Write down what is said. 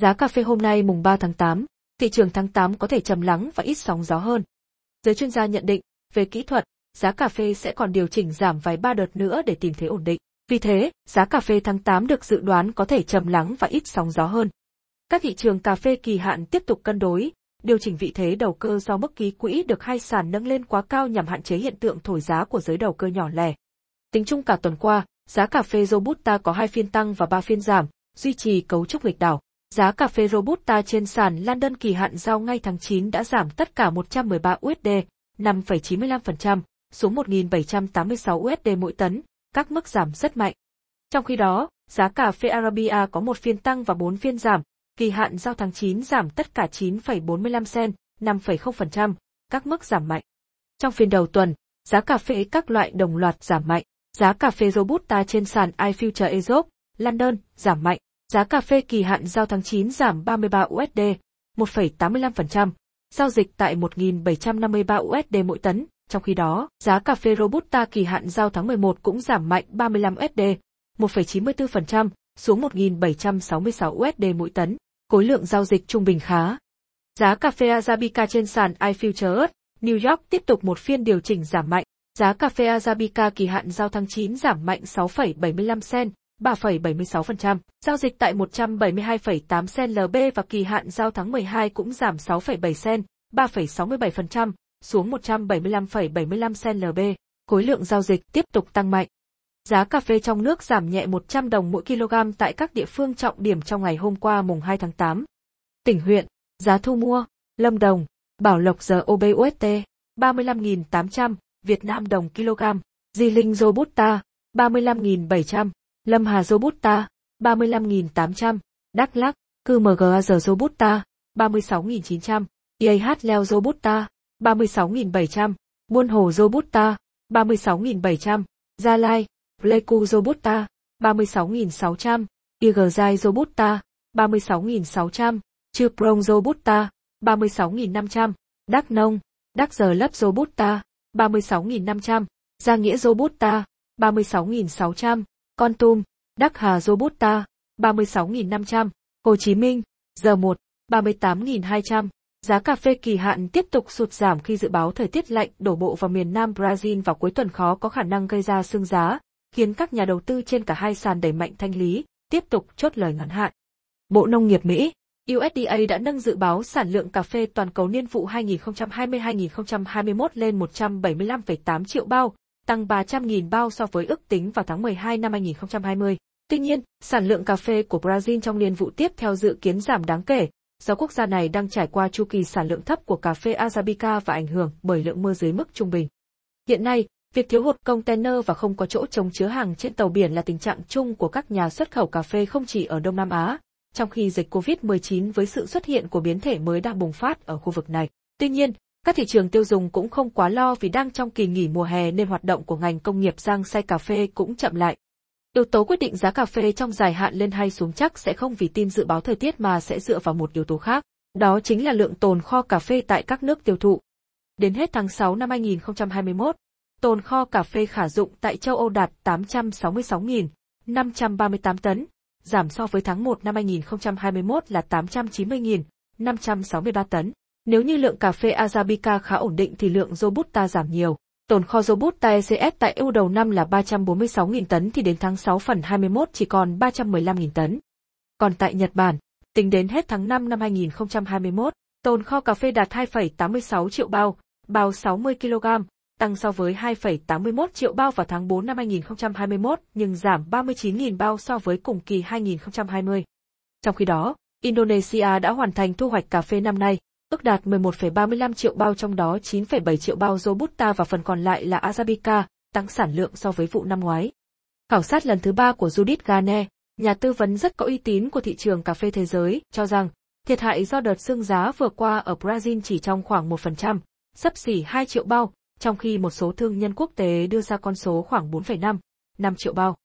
Giá cà phê hôm nay mùng 3 tháng 8, thị trường tháng 8 có thể trầm lắng và ít sóng gió hơn. Giới chuyên gia nhận định, về kỹ thuật, giá cà phê sẽ còn điều chỉnh giảm vài ba đợt nữa để tìm thế ổn định. Vì thế, giá cà phê tháng 8 được dự đoán có thể trầm lắng và ít sóng gió hơn. Các thị trường cà phê kỳ hạn tiếp tục cân đối, điều chỉnh vị thế đầu cơ do mức ký quỹ được hai sàn nâng lên quá cao nhằm hạn chế hiện tượng thổi giá của giới đầu cơ nhỏ lẻ. Tính chung cả tuần qua, giá cà phê Robusta có hai phiên tăng và ba phiên giảm, duy trì cấu trúc nghịch đảo. Giá cà phê Robusta trên sàn London kỳ hạn giao ngay tháng 9 đã giảm tất cả 113 USD, 5,95%, xuống 1.786 USD mỗi tấn, các mức giảm rất mạnh. Trong khi đó, giá cà phê Arabia có một phiên tăng và 4 phiên giảm, kỳ hạn giao tháng 9 giảm tất cả 9,45 cent, 5,0%, các mức giảm mạnh. Trong phiên đầu tuần, giá cà phê các loại đồng loạt giảm mạnh. Giá cà phê Robusta trên sàn iFuture Europe, London, giảm mạnh. Giá cà phê kỳ hạn giao tháng 9 giảm 33 USD, 1,85%, giao dịch tại 1.753 USD mỗi tấn. Trong khi đó, giá cà phê Robusta kỳ hạn giao tháng 11 cũng giảm mạnh 35 USD, 1,94%, xuống 1.766 USD mỗi tấn. Khối lượng giao dịch trung bình khá. Giá cà phê Arabica trên sàn iFutures, New York tiếp tục một phiên điều chỉnh giảm mạnh. Giá cà phê Arabica kỳ hạn giao tháng 9 giảm mạnh 6,75 cent, 3,76%, giao dịch tại 172,8 sen LB và kỳ hạn giao tháng 12 cũng giảm 6,7 sen, 3,67%, xuống 175,75 sen LB. Khối lượng giao dịch tiếp tục tăng mạnh. Giá cà phê trong nước giảm nhẹ 100 đồng mỗi kg tại các địa phương trọng điểm trong ngày hôm qua mùng 2 tháng 8. Tỉnh huyện, giá thu mua, Lâm Đồng, Bảo Lộc giờ OBUST, 35.800, Việt Nam đồng kg, Di Linh Robusta, 35.700, Lâm Hà Robusta, 35.800, Đắk Lắc, QMGA giờ Robusta, 36.900, IAH Leo Robusta, 36.700, Buôn Hồ Robusta, 36.700, Gia Lai, Pleiku Robusta, 36.600, Igerzai Robusta, 36.600, Chư Prong Robusta, 36.500, Đắk Nông, Đắk Giờ Lấp Robusta, 36.500, Gia Nghĩa Robusta, 36.600, con Tum, Đắc Hà Robusta, 36.500, Hồ Chí Minh, giờ 1, 38.200. Giá cà phê kỳ hạn tiếp tục sụt giảm khi dự báo thời tiết lạnh đổ bộ vào miền Nam Brazil vào cuối tuần khó có khả năng gây ra sương giá, khiến các nhà đầu tư trên cả hai sàn đẩy mạnh thanh lý, tiếp tục chốt lời ngắn hạn. Bộ Nông nghiệp Mỹ USDA đã nâng dự báo sản lượng cà phê toàn cầu niên vụ 2020-2021 lên 175,8 triệu bao, tăng 300.000 bao so với ước tính vào tháng 12 năm 2020. Tuy nhiên, sản lượng cà phê của Brazil trong niên vụ tiếp theo dự kiến giảm đáng kể, do quốc gia này đang trải qua chu kỳ sản lượng thấp của cà phê Arabica và ảnh hưởng bởi lượng mưa dưới mức trung bình. Hiện nay, việc thiếu hụt container và không có chỗ trống chứa hàng trên tàu biển là tình trạng chung của các nhà xuất khẩu cà phê không chỉ ở Đông Nam Á, trong khi dịch COVID-19 với sự xuất hiện của biến thể mới đang bùng phát ở khu vực này. Tuy nhiên, các thị trường tiêu dùng cũng không quá lo vì đang trong kỳ nghỉ mùa hè nên hoạt động của ngành công nghiệp rang xay cà phê cũng chậm lại. Yếu tố quyết định giá cà phê trong dài hạn lên hay xuống chắc sẽ không vì tin dự báo thời tiết mà sẽ dựa vào một yếu tố khác, đó chính là lượng tồn kho cà phê tại các nước tiêu thụ. Đến hết tháng 6 năm 2021, tồn kho cà phê khả dụng tại châu Âu đạt 866.538 tấn, giảm so với tháng 1 năm 2021 là 890.563 tấn. Nếu như lượng cà phê Arabica khá ổn định thì lượng Robusta giảm nhiều. Tồn kho Robusta ECS tại EU đầu năm là 346.000 tấn thì đến tháng 6 phần 21 chỉ còn 315.000 tấn. Còn tại Nhật Bản, tính đến hết tháng 5 năm 2021, tồn kho cà phê đạt 2,86 triệu bao, bao 60 kg, tăng so với 2,81 triệu bao vào tháng 4 năm 2021 nhưng giảm 39.000 bao so với cùng kỳ 2020. Trong khi đó, Indonesia đã hoàn thành thu hoạch cà phê năm nay, ước đạt 11,35 triệu bao trong đó 9,7 triệu bao Robusta và phần còn lại là Arabica, tăng sản lượng so với vụ năm ngoái. Khảo sát lần thứ ba của Judith Gane, nhà tư vấn rất có uy tín của thị trường cà phê thế giới, cho rằng thiệt hại do đợt sương giá vừa qua ở Brazil chỉ trong khoảng 1%, sấp xỉ 2 triệu bao, trong khi một số thương nhân quốc tế đưa ra con số khoảng 4,5, 5 triệu bao.